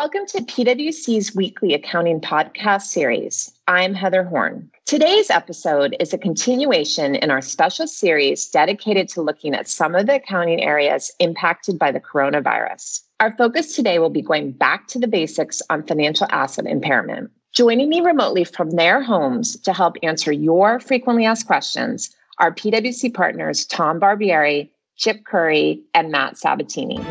Welcome to PwC's weekly accounting podcast series. I'm Heather Horn. Today's episode is a continuation in our special series dedicated to looking at some of the accounting areas impacted by the coronavirus. Our focus today will be going back to the basics on financial asset impairment. Joining me remotely from their homes to help answer your frequently asked questions are PwC partners Tom Barbieri, Chip Curry, and Matt Sabatini.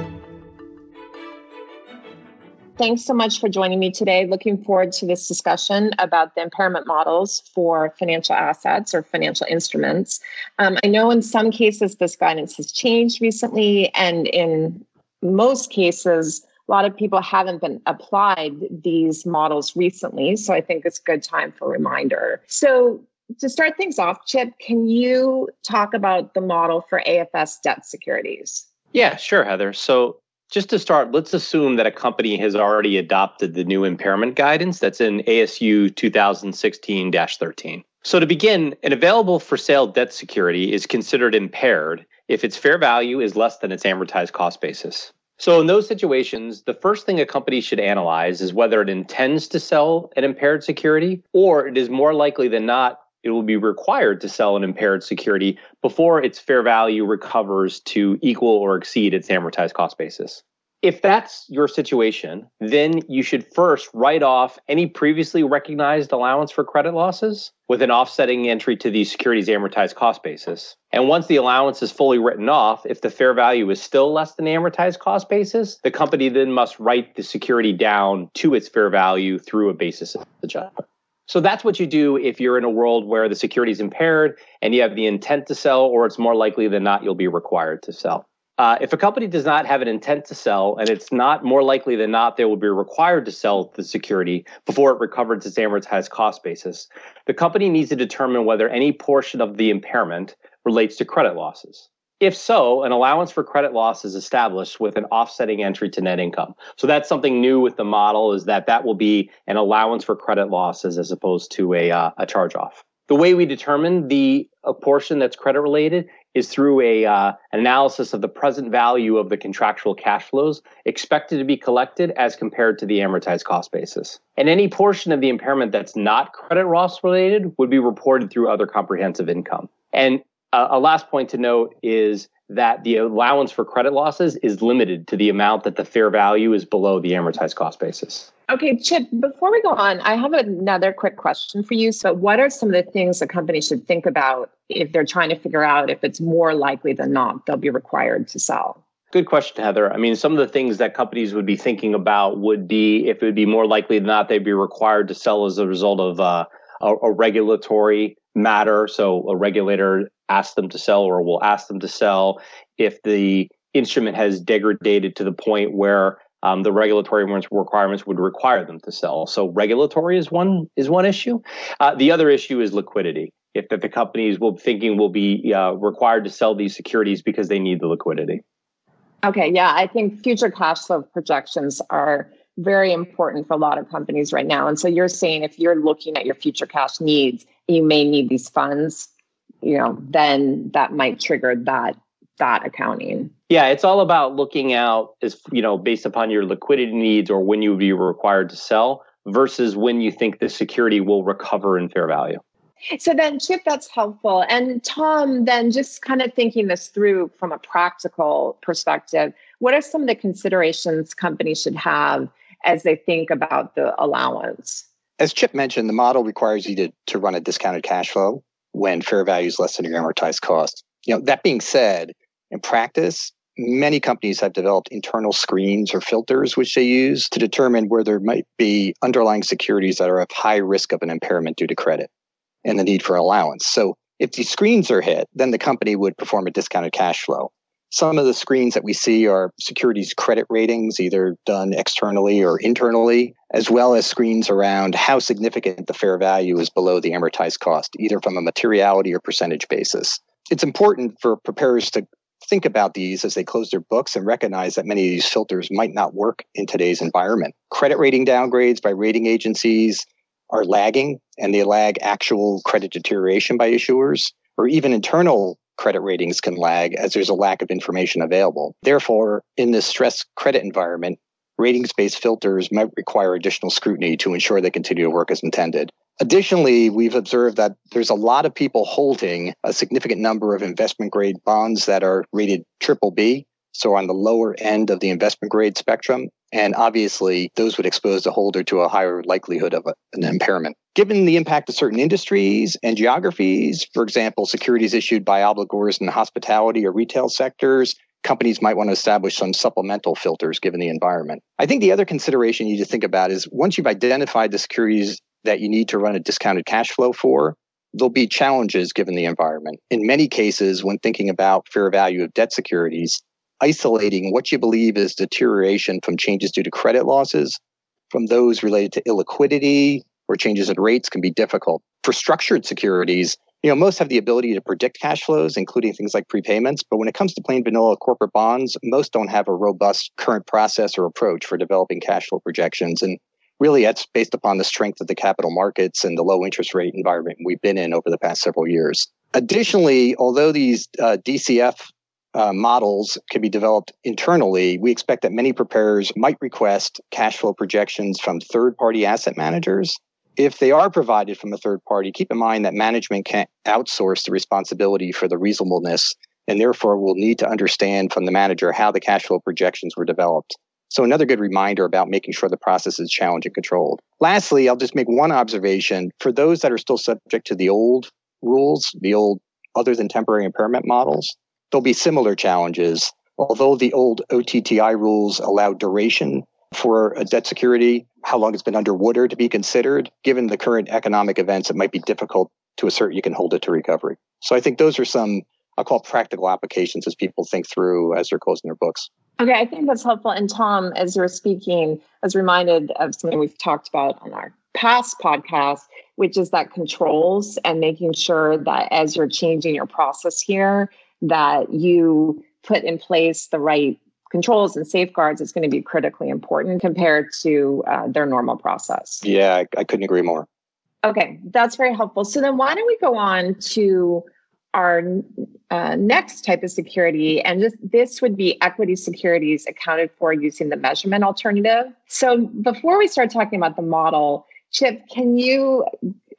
Thanks so much for joining me today. Looking forward to this discussion about the impairment models for financial assets or financial instruments. Um, I know in some cases this guidance has changed recently, and in most cases, a lot of people haven't been applied these models recently. So I think it's a good time for a reminder. So to start things off, Chip, can you talk about the model for AFS debt securities? Yeah, sure, Heather. So just to start, let's assume that a company has already adopted the new impairment guidance that's in ASU 2016 13. So, to begin, an available for sale debt security is considered impaired if its fair value is less than its amortized cost basis. So, in those situations, the first thing a company should analyze is whether it intends to sell an impaired security or it is more likely than not it will be required to sell an impaired security before its fair value recovers to equal or exceed its amortized cost basis. If that's your situation, then you should first write off any previously recognized allowance for credit losses with an offsetting entry to the security's amortized cost basis. And once the allowance is fully written off, if the fair value is still less than amortized cost basis, the company then must write the security down to its fair value through a basis adjustment. So that's what you do if you're in a world where the security is impaired and you have the intent to sell, or it's more likely than not you'll be required to sell. Uh, if a company does not have an intent to sell, and it's not more likely than not they will be required to sell the security before it recovers its amortized cost basis, the company needs to determine whether any portion of the impairment relates to credit losses. If so, an allowance for credit loss is established with an offsetting entry to net income. So that's something new with the model is that that will be an allowance for credit losses as opposed to a, uh, a charge off. The way we determine the portion that's credit related is through a uh, analysis of the present value of the contractual cash flows expected to be collected as compared to the amortized cost basis. And any portion of the impairment that's not credit loss related would be reported through other comprehensive income. And uh, a last point to note is that the allowance for credit losses is limited to the amount that the fair value is below the amortized cost basis. Okay, Chip, before we go on, I have another quick question for you. So, what are some of the things a company should think about if they're trying to figure out if it's more likely than not they'll be required to sell? Good question, Heather. I mean, some of the things that companies would be thinking about would be if it would be more likely than not they'd be required to sell as a result of uh, a, a regulatory matter. So, a regulator ask them to sell or will ask them to sell if the instrument has degraded to the point where um, the regulatory requirements would require them to sell. So regulatory is one is one issue. Uh, the other issue is liquidity. If the companies will thinking will be uh, required to sell these securities because they need the liquidity. Okay, yeah, I think future cash flow projections are very important for a lot of companies right now. And so you're saying if you're looking at your future cash needs, you may need these funds you know, then that might trigger that that accounting. Yeah, it's all about looking out as you know, based upon your liquidity needs or when you would be required to sell versus when you think the security will recover in fair value. So then, Chip, that's helpful. And Tom, then just kind of thinking this through from a practical perspective, what are some of the considerations companies should have as they think about the allowance? As Chip mentioned, the model requires you to, to run a discounted cash flow when fair value is less than your amortized cost. You know, that being said, in practice, many companies have developed internal screens or filters which they use to determine where there might be underlying securities that are of high risk of an impairment due to credit and the need for allowance. So if these screens are hit, then the company would perform a discounted cash flow. Some of the screens that we see are securities credit ratings, either done externally or internally, as well as screens around how significant the fair value is below the amortized cost, either from a materiality or percentage basis. It's important for preparers to think about these as they close their books and recognize that many of these filters might not work in today's environment. Credit rating downgrades by rating agencies are lagging and they lag actual credit deterioration by issuers or even internal credit ratings can lag as there's a lack of information available. Therefore, in this stress credit environment, ratings based filters might require additional scrutiny to ensure they continue to work as intended. Additionally, we've observed that there's a lot of people holding a significant number of investment grade bonds that are rated triple B, so on the lower end of the investment grade spectrum. And obviously, those would expose the holder to a higher likelihood of an impairment. Given the impact of certain industries and geographies, for example, securities issued by obligors in the hospitality or retail sectors, companies might want to establish some supplemental filters given the environment. I think the other consideration you need to think about is once you've identified the securities that you need to run a discounted cash flow for, there'll be challenges given the environment. In many cases, when thinking about fair value of debt securities, isolating what you believe is deterioration from changes due to credit losses from those related to illiquidity or changes in rates can be difficult. For structured securities, you know, most have the ability to predict cash flows, including things like prepayments. But when it comes to plain vanilla corporate bonds, most don't have a robust current process or approach for developing cash flow projections. And really that's based upon the strength of the capital markets and the low interest rate environment we've been in over the past several years. Additionally, although these uh, DCF uh, models can be developed internally, we expect that many preparers might request cash flow projections from third party asset managers. If they are provided from a third party, keep in mind that management can't outsource the responsibility for the reasonableness and therefore will need to understand from the manager how the cash flow projections were developed. So another good reminder about making sure the process is challenge and controlled. Lastly, I'll just make one observation for those that are still subject to the old rules, the old other than temporary impairment models, there'll be similar challenges. Although the old OTTI rules allow duration for a debt security, how long it's been underwater to be considered, given the current economic events, it might be difficult to assert you can hold it to recovery. So I think those are some, I'll call practical applications as people think through as they're closing their books. Okay, I think that's helpful. And Tom, as you're speaking, I was reminded of something we've talked about on our past podcast, which is that controls and making sure that as you're changing your process here, that you put in place the right controls and safeguards is going to be critically important compared to uh, their normal process. Yeah, I, I couldn't agree more. Okay, that's very helpful. So then why don't we go on to our uh, next type of security, and this, this would be equity securities accounted for using the measurement alternative. So before we start talking about the model, Chip, can you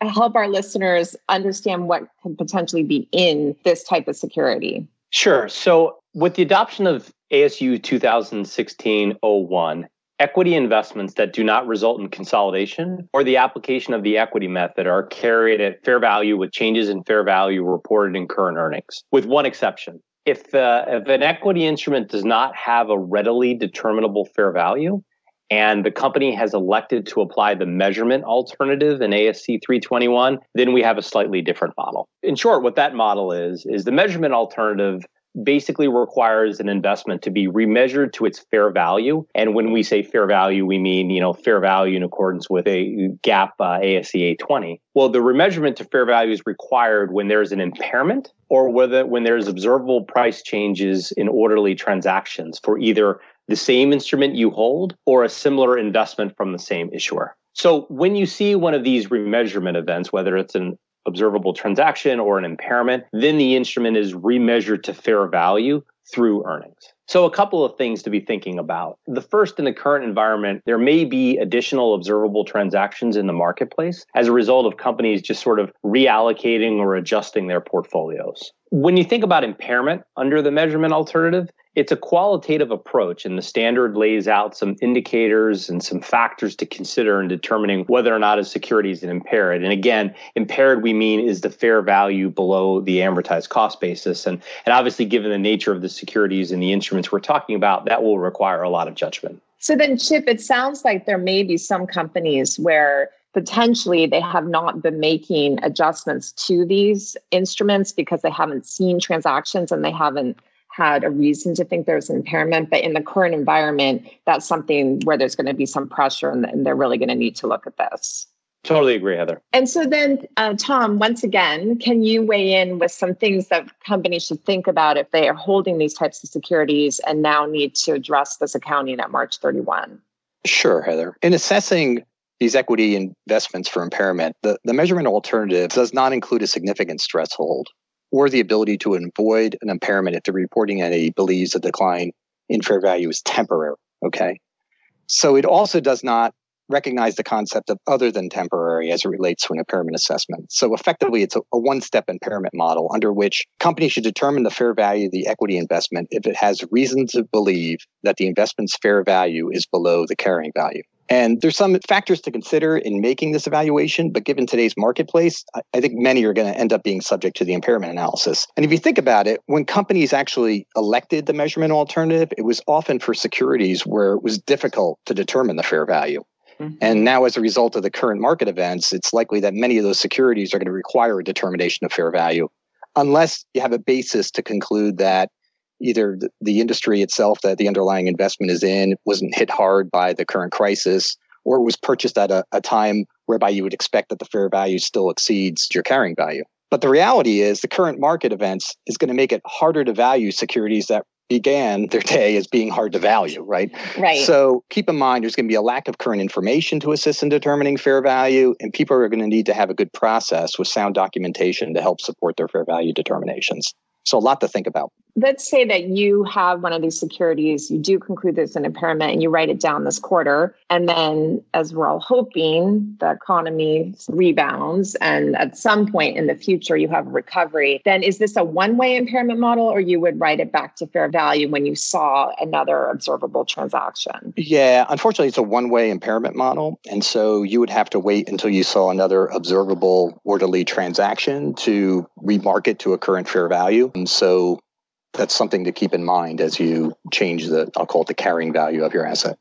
help our listeners understand what could potentially be in this type of security? Sure. So with the adoption of ASU 2016 01, equity investments that do not result in consolidation or the application of the equity method are carried at fair value with changes in fair value reported in current earnings, with one exception. If, uh, if an equity instrument does not have a readily determinable fair value, and the company has elected to apply the measurement alternative in ASC 321, then we have a slightly different model. In short, what that model is, is the measurement alternative basically requires an investment to be remeasured to its fair value. And when we say fair value, we mean, you know, fair value in accordance with a GAAP uh, ASC 820. Well, the remeasurement to fair value is required when there's an impairment or whether when there's observable price changes in orderly transactions for either the same instrument you hold or a similar investment from the same issuer. So when you see one of these remeasurement events, whether it's an observable transaction or an impairment, then the instrument is remeasured to fair value through earnings. So, a couple of things to be thinking about. The first, in the current environment, there may be additional observable transactions in the marketplace as a result of companies just sort of reallocating or adjusting their portfolios. When you think about impairment under the measurement alternative, it's a qualitative approach, and the standard lays out some indicators and some factors to consider in determining whether or not a security is impaired. And again, impaired we mean is the fair value below the amortized cost basis. And, and obviously, given the nature of the securities and the instruments we're talking about, that will require a lot of judgment. So then, Chip, it sounds like there may be some companies where potentially they have not been making adjustments to these instruments because they haven't seen transactions and they haven't had a reason to think there's impairment. But in the current environment, that's something where there's going to be some pressure and, and they're really going to need to look at this. Totally agree, Heather. And so then, uh, Tom, once again, can you weigh in with some things that companies should think about if they are holding these types of securities and now need to address this accounting at March 31? Sure, Heather. In assessing these equity investments for impairment, the, the measurement alternative does not include a significant threshold or the ability to avoid an impairment if the reporting entity believes a decline in fair value is temporary. Okay. So it also does not recognize the concept of other than temporary as it relates to an impairment assessment. So effectively, it's a, a one step impairment model under which companies should determine the fair value of the equity investment if it has reason to believe that the investment's fair value is below the carrying value. And there's some factors to consider in making this evaluation, but given today's marketplace, I think many are going to end up being subject to the impairment analysis. And if you think about it, when companies actually elected the measurement alternative, it was often for securities where it was difficult to determine the fair value. Mm-hmm. And now, as a result of the current market events, it's likely that many of those securities are going to require a determination of fair value, unless you have a basis to conclude that either the, industry itself that the underlying investment is in wasn't hit hard by the current crisis, or it was purchased at a, a time whereby you would expect that the fair value still exceeds your carrying value. But the reality is the current market events is going to make it harder to value securities that began their day as being hard to value, right? Right. So keep in mind there's going to be a lack of current information to assist in determining fair value, and people are going to need to have a good process with sound documentation to help support their fair value determinations. So a lot to think about. Let's say that you have one of these securities, you do conclude there's an impairment and you write it down this quarter. And then, as we're all hoping, the economy rebounds and at some point in the future you have a recovery. Then, is this a one way impairment model or you would write it back to fair value when you saw another observable transaction? Yeah, unfortunately, it's a one way impairment model. And so you would have to wait until you saw another observable orderly transaction to remark it to a current fair value. And so that's something to keep in mind as you change the i'll call it the carrying value of your asset.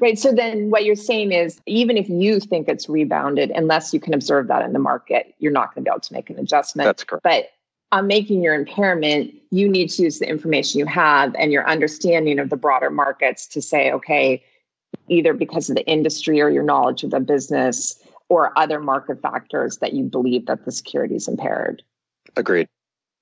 Right so then what you're saying is even if you think it's rebounded unless you can observe that in the market you're not going to be able to make an adjustment. That's correct. But on making your impairment you need to use the information you have and your understanding of the broader markets to say okay either because of the industry or your knowledge of the business or other market factors that you believe that the security is impaired. Agreed.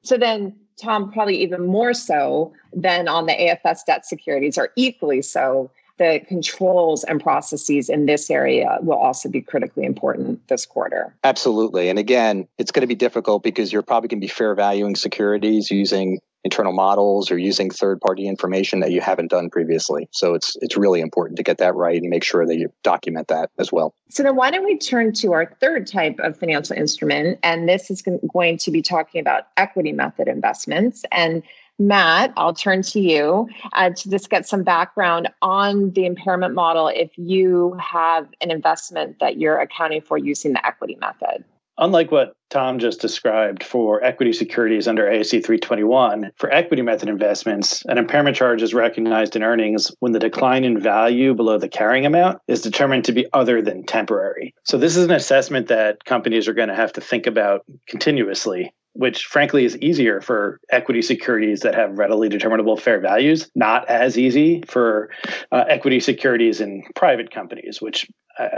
So then Tom, probably even more so than on the AFS debt securities, or equally so. The controls and processes in this area will also be critically important this quarter. Absolutely. And again, it's going to be difficult because you're probably going to be fair valuing securities using internal models or using third party information that you haven't done previously. So it's it's really important to get that right and make sure that you document that as well. So then why don't we turn to our third type of financial instrument and this is going to be talking about equity method investments and Matt, I'll turn to you uh, to just get some background on the impairment model if you have an investment that you're accounting for using the equity method. Unlike what Tom just described for equity securities under ASC 321, for equity method investments, an impairment charge is recognized in earnings when the decline in value below the carrying amount is determined to be other than temporary. So, this is an assessment that companies are going to have to think about continuously which frankly is easier for equity securities that have readily determinable fair values, not as easy for uh, equity securities in private companies, which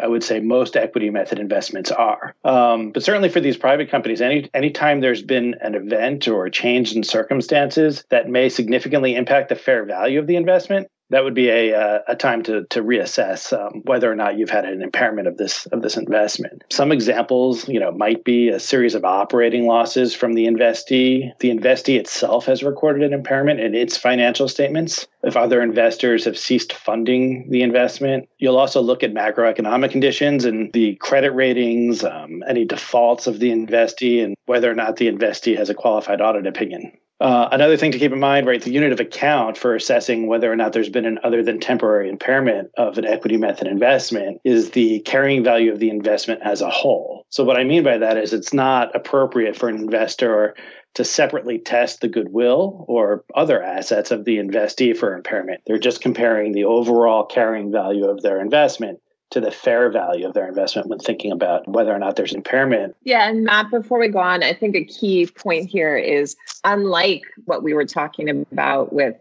I would say most equity method investments are. Um, but certainly for these private companies, any anytime there's been an event or a change in circumstances that may significantly impact the fair value of the investment, that would be a uh, a time to to reassess um, whether or not you've had an impairment of this of this investment. Some examples, you know, might be a series of operating losses from the investee. The investee itself has recorded an impairment in its financial statements. If other investors have ceased funding the investment, you'll also look at macroeconomic conditions and the credit ratings, um, any defaults of the investee, and whether or not the investee has a qualified audit opinion. Uh, another thing to keep in mind, right, the unit of account for assessing whether or not there's been an other than temporary impairment of an equity method investment is the carrying value of the investment as a whole. So, what I mean by that is it's not appropriate for an investor to separately test the goodwill or other assets of the investee for impairment. They're just comparing the overall carrying value of their investment to the fair value of their investment when thinking about whether or not there's impairment. Yeah, and Matt, before we go on, I think a key point here is unlike what we were talking about with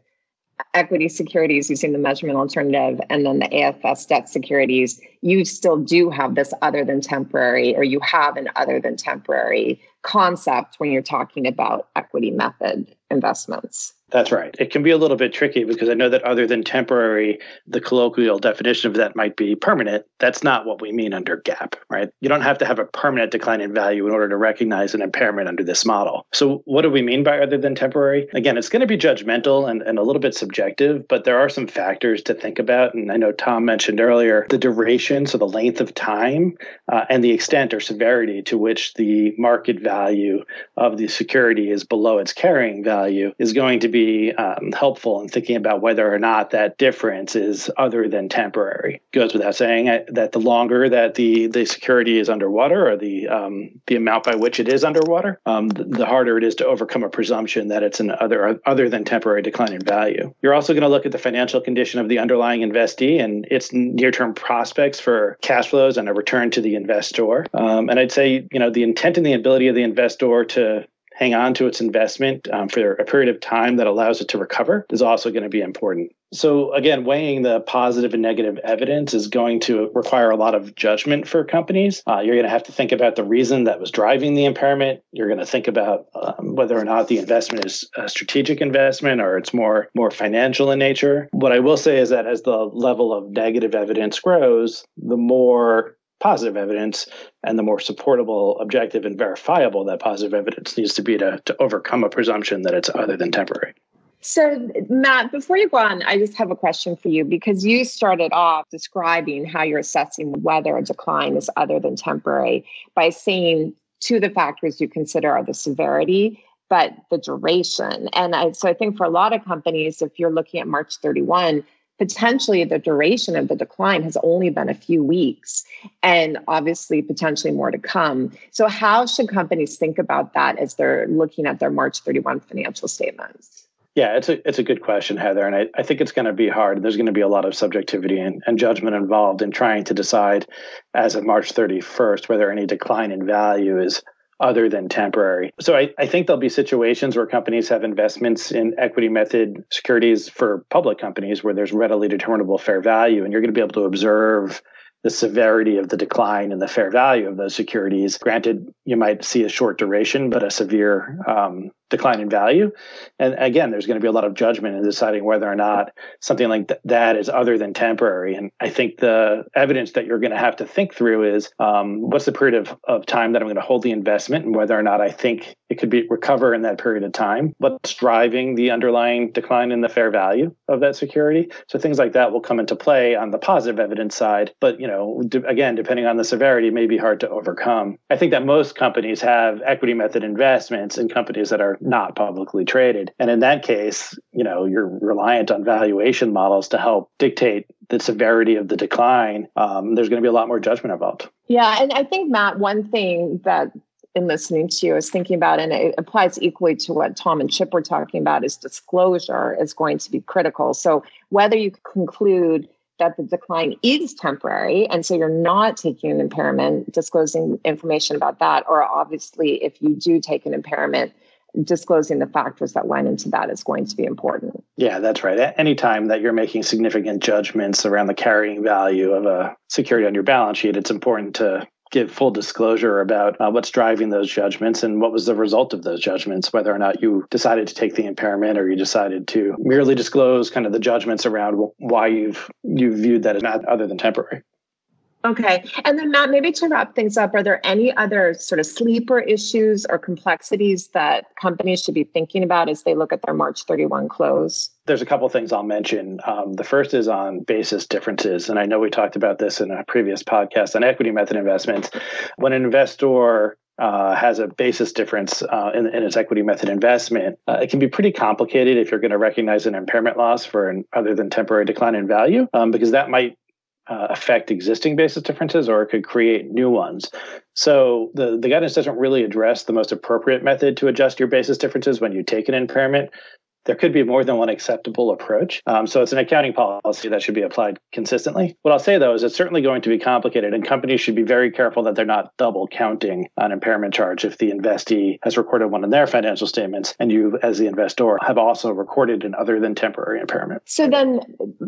equity securities using the measurement alternative and then the AFS debt securities, you still do have this other than temporary, or you have an other than temporary concept when you're talking about equity method investments. That's right. It can be a little bit tricky because I know that other than temporary, the colloquial definition of that might be permanent. That's not what we mean under GAAP, right? You don't have to have a permanent decline in value in order to recognize an impairment under this model. So, what do we mean by other than temporary? Again, it's going to be judgmental and, and a little bit subjective, but there are some factors to think about. And I know Tom mentioned earlier the duration, so the length of time, uh, and the extent or severity to which the market value of the security is below its carrying value is going to be be um, helpful in thinking about whether or not that difference is other than temporary. Goes without saying uh, that the longer that the, the security is underwater or the um, the amount by which it is underwater, um, the, the, harder it is to overcome a presumption that it's an other other than temporary decline in value. You're also going to look at the financial condition of the underlying investee and its near term prospects for cash flows and a return to the investor. Um, and I'd say you know the intent and the ability of the investor to hang on to its investment um, for a period of time that allows it to recover is also going to be important. So, again, weighing the positive and negative evidence is going to require a lot of judgment for companies. Uh, you're going to have to think about the reason that was driving the impairment. You're going to think about um, whether or not the investment is a strategic investment or it's more more financial in nature. What I will say is that as the level of negative evidence grows, the more positive evidence and the more supportable, objective, and verifiable that positive evidence needs to be to, to overcome a presumption that it's other than temporary. So, Matt, before you go on, I just have a question for you because you started off describing how you're assessing whether a decline is other than temporary by saying two of the factors you consider are the severity, but the duration. And I, so I think for a lot of companies, if you're looking at March 31, potentially the duration of the decline has only been a few weeks and obviously potentially more to come. So, how should companies think about that as they're looking at their March 31 financial statements? Yeah, it's a it's a good question, Heather, and I, I think it's going to be hard. There's going to be a lot of subjectivity and, and judgment involved in trying to decide as of March 31st whether any decline in value is other than temporary. So I, I, think there'll be situations where companies have investments in equity method securities for public companies where there's readily determinable fair value, and you're going to be able to observe the severity of the decline in the fair value of those securities. Granted, you might see a short duration, but a severe um, decline in value. And again, there's going to be a lot of judgment in deciding whether or not something like th- that is other than temporary. And I think the evidence that you're going to have to think through is um, what's the period of, of time that I'm going to hold the investment and whether or not I think it could be recover in that period of time. What's driving the underlying decline in the fair value of that security? So things like that will come into play on the positive evidence side. But, you know, d- again, depending on the severity, it may be hard to overcome. I think that most companies have equity method investments in companies that are not publicly traded. And in that case, you know, you're reliant on valuation models to help dictate the severity of the decline. Um, there's going to be a lot more judgment involved. Yeah. And I think, Matt, one thing that in listening to you is thinking about, and it applies equally to what Tom and Chip were talking about, is disclosure is going to be critical. So whether you conclude that the decline is temporary and so you're not taking an impairment disclosing information about that or obviously if you do take an impairment disclosing the factors that went into that is going to be important. Yeah, that's right. at any time that you're making significant judgments around the carrying value of a security on your balance sheet, it's important to give full disclosure about uh, what's driving those judgments and what was the result of those judgments, whether or not you decided to take the impairment or you decided to merely disclose kind of the judgments around why you've you viewed that as not other than temporary. Okay. And then, Matt, maybe to wrap things up, are there any other sort of sleeper issues or complexities that companies should be thinking about as they look at their March 31 close? There's a couple things I'll mention. Um, the first is on basis differences. And I know we talked about this in a previous podcast on equity method investments. When an investor uh, has a basis difference uh, in, in, its equity method investment, uh, it can be pretty complicated if you're going to recognize an impairment loss for an other than temporary decline in value, um, because that might uh, affect existing basis differences or it could create new ones. So the, the guidance doesn't really address the most appropriate method to adjust your basis differences when you take an impairment there could be more than one acceptable approach. Um, so it's an accounting policy that should be applied consistently. What I'll say though is it's certainly going to be complicated, and companies should be very careful that they're not double counting an impairment charge if the investee has recorded one in their financial statements and you, as the investor, have also recorded an other than temporary impairment. So then,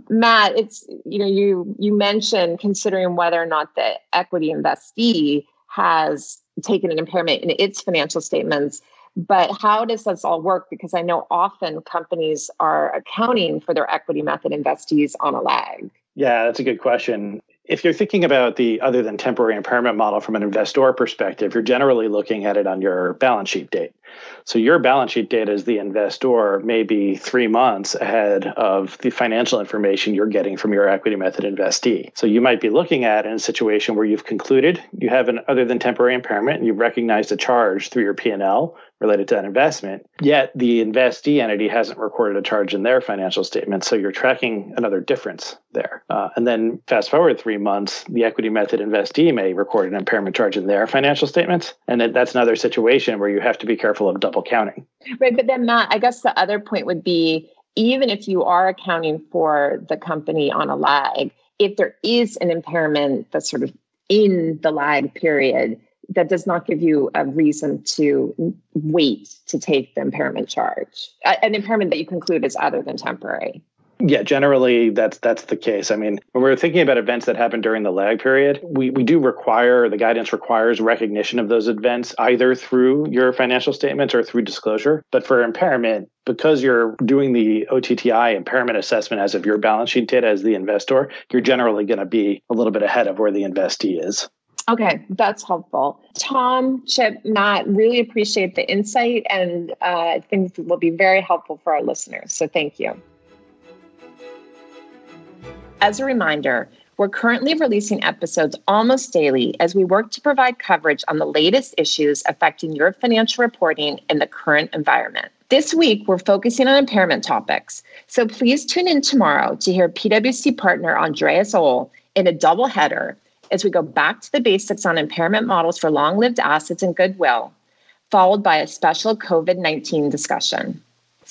Matt, it's you know you you mentioned considering whether or not the equity investee has taken an impairment in its financial statements But how does this all work? Because I know often companies are accounting for their equity method investees on a lag. Yeah, that's a good question. If you're thinking about the other than temporary impairment model from an investor perspective, you're generally looking at it on your balance sheet date. So your balance sheet data as the investor may be three months ahead of the financial information you're getting from your equity method investee. So you might be looking at in a situation where you've concluded you have an other than temporary impairment and you've recognized a charge through your P&L related to that investment, yet the investee entity hasn't recorded a charge in their financial statement. So you're tracking another difference there. Uh, and then fast forward three months, the equity method investee may record an impairment charge in their financial statements. And that's another situation where you have to be careful of double counting. Right. But then, Matt, I guess the other point would be even if you are accounting for the company on a lag, if there is an impairment that's sort of in the lag period, that does not give you a reason to wait to take the impairment charge, an impairment that you conclude is other than temporary. Yeah, generally that's that's the case. I mean, when we're thinking about events that happen during the lag period, we, we do require the guidance requires recognition of those events either through your financial statements or through disclosure. But for impairment, because you're doing the OTTI impairment assessment as of your balance sheet data as the investor, you're generally going to be a little bit ahead of where the investee is. Okay, that's helpful. Tom, Chip, Matt, really appreciate the insight and uh, think will be very helpful for our listeners. So thank you. As a reminder, we're currently releasing episodes almost daily as we work to provide coverage on the latest issues affecting your financial reporting in the current environment. This week, we're focusing on impairment topics. So please tune in tomorrow to hear PwC partner Andreas Ohl in a double header as we go back to the basics on impairment models for long lived assets and goodwill, followed by a special COVID 19 discussion.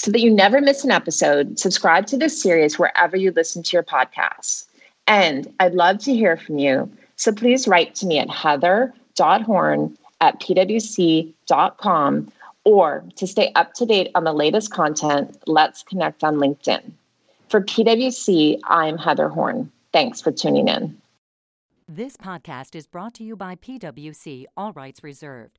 So that you never miss an episode, subscribe to this series wherever you listen to your podcasts. And I'd love to hear from you. So please write to me at heather.horn at pwc.com or to stay up to date on the latest content, let's connect on LinkedIn. For PwC, I'm Heather Horn. Thanks for tuning in. This podcast is brought to you by PwC, all rights reserved.